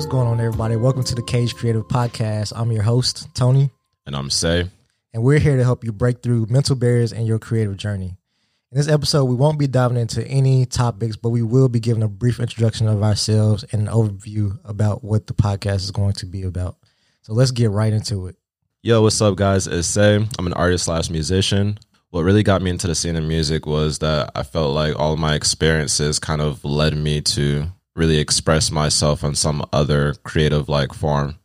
everybody. Welcome to the Caged Creative Podcast. I'm your host, Tony, And I'm Say. and we're here to help you break through mental barriers in your creative journey. In this episode, we won't be diving into any topics, but we will be giving a brief introduction of ourselves and an overview about what the podcast is going to be about. So let's get right into it. Yo, what's up, guys? It's Say. I'm an artist slash musician. What really got me into the scene of music was that I felt like all my experiences kind of led me to really express myself in some other creative like form.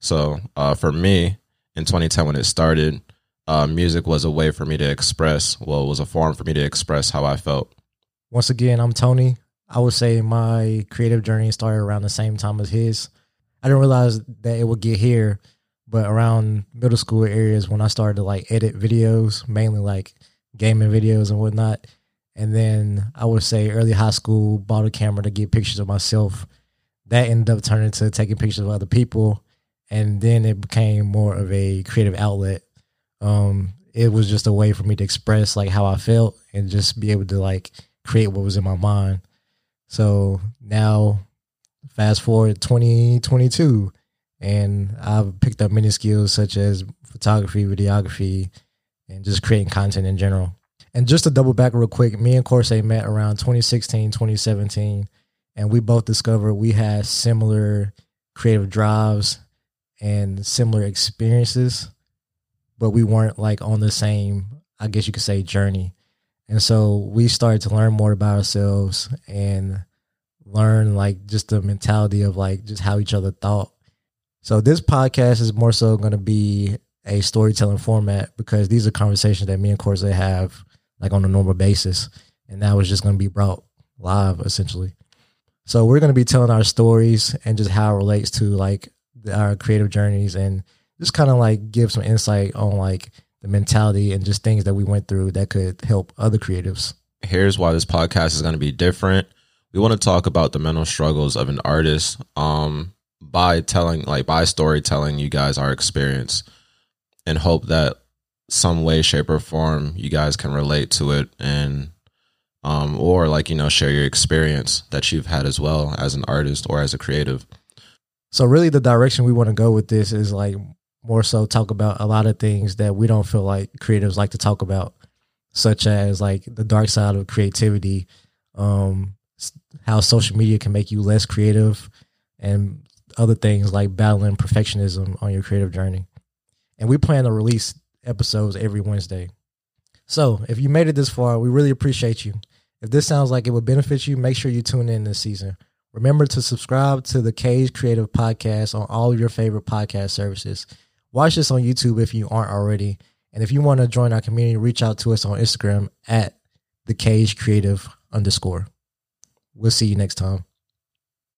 So uh, for me, in 2010 when it started, uh, music was a way for me to express, well, it was a form for me to express how I felt. Once again, I'm Tony. I would say my creative journey started around the same time as his. I didn't realize that it would get here, but around middle school areas when I started to like edit videos, mainly like gaming videos and whatnot. And then I would say early high school, bought a camera to get pictures of myself. That ended up turning to taking pictures of other people. And then it became more of a creative outlet. Um, it was just a way for me to express like how I felt and just be able to like create what was in my mind. So now, fast forward 2022, and I've picked up many skills such as photography, videography, and just creating content in general. And just to double back real quick, me and Korsei met around 2016, 2017, and we both discovered we had similar creative drives and similar experiences, but we weren't like on the same, I guess you could say, journey. And so we started to learn more about ourselves and learn like just the mentality of like just how each other thought. So this podcast is more so going to be a storytelling format because these are conversations that me and Korsei have like on a normal basis. And that was just going to be brought live essentially. So we're going to be telling our stories and just how it relates to like our creative journeys and just kind of like give some insight on like the mentality and just things that we went through that could help other creatives. here's why this podcast is going to be different. We want to talk about the mental struggles of an artist um, by telling, like, by storytelling you guys our experience and hope that some way, shape, or form you guys can relate to it and, um, or like, you know, share your experience that you've had as well as an artist or as a creative. So really the direction we want to go with this is like more so talk about a lot of things that we don't feel like creatives like to talk about, such as like the dark side of creativity, um, how social media can make you less creative, and other things like battling perfectionism on your creative journey. And we plan to release episodes every Wednesday. So if you made it this far, we really appreciate you. If this sounds like it would benefit you, make sure you tune in this season. Remember to subscribe to the Caged Creative Podcast on all of your favorite podcast services. Watch this on YouTube if you aren't already. And if you want to join our community, reach out to us on Instagram at the Caged Creative underscore. We'll see you next time.